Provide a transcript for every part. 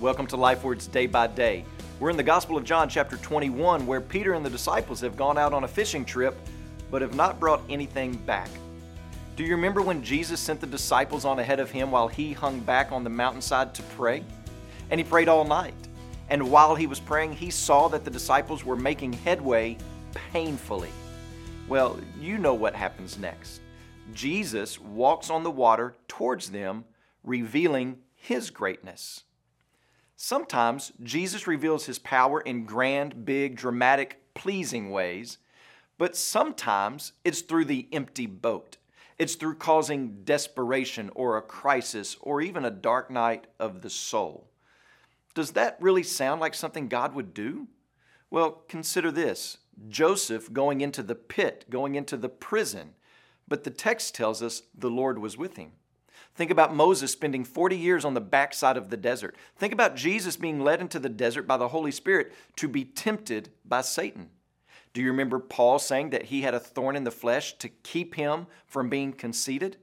Welcome to LifeWords Day by Day. We're in the Gospel of John, chapter 21, where Peter and the disciples have gone out on a fishing trip but have not brought anything back. Do you remember when Jesus sent the disciples on ahead of him while he hung back on the mountainside to pray? And he prayed all night. And while he was praying, he saw that the disciples were making headway painfully. Well, you know what happens next. Jesus walks on the water towards them, revealing his greatness. Sometimes Jesus reveals his power in grand, big, dramatic, pleasing ways, but sometimes it's through the empty boat. It's through causing desperation or a crisis or even a dark night of the soul. Does that really sound like something God would do? Well, consider this Joseph going into the pit, going into the prison, but the text tells us the Lord was with him. Think about Moses spending 40 years on the backside of the desert. Think about Jesus being led into the desert by the Holy Spirit to be tempted by Satan. Do you remember Paul saying that he had a thorn in the flesh to keep him from being conceited?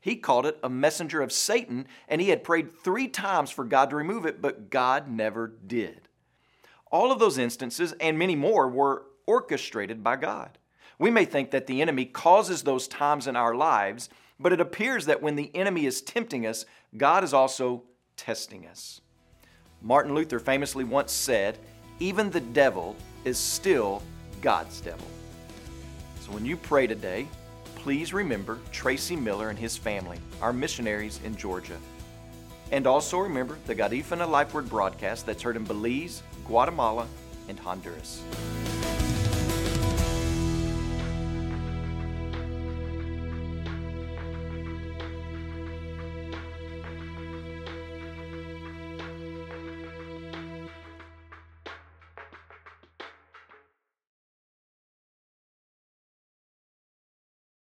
He called it a messenger of Satan, and he had prayed three times for God to remove it, but God never did. All of those instances, and many more, were orchestrated by God. We may think that the enemy causes those times in our lives, but it appears that when the enemy is tempting us, God is also testing us. Martin Luther famously once said, Even the devil is still God's devil. So when you pray today, please remember Tracy Miller and his family, our missionaries in Georgia. And also remember the Garifuna Life Word broadcast that's heard in Belize, Guatemala, and Honduras.